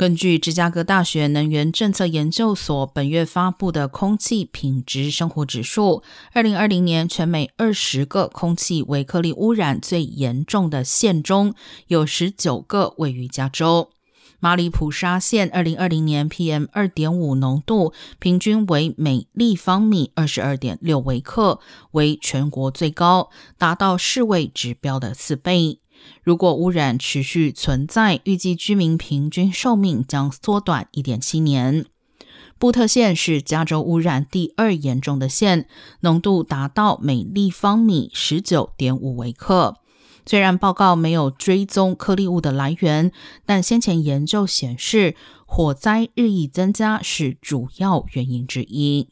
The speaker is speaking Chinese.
根据芝加哥大学能源政策研究所本月发布的空气品质生活指数，二零二零年全美二十个空气微颗粒污染最严重的县中有十九个位于加州。马里普沙县二零二零年 PM 二点五浓度平均为每立方米二十二点六微克，为全国最高，达到世卫指标的四倍。如果污染持续存在，预计居民平均寿命将缩短一点七年。布特县是加州污染第二严重的县，浓度达到每立方米十九点五微克。虽然报告没有追踪颗粒物的来源，但先前研究显示，火灾日益增加是主要原因之一。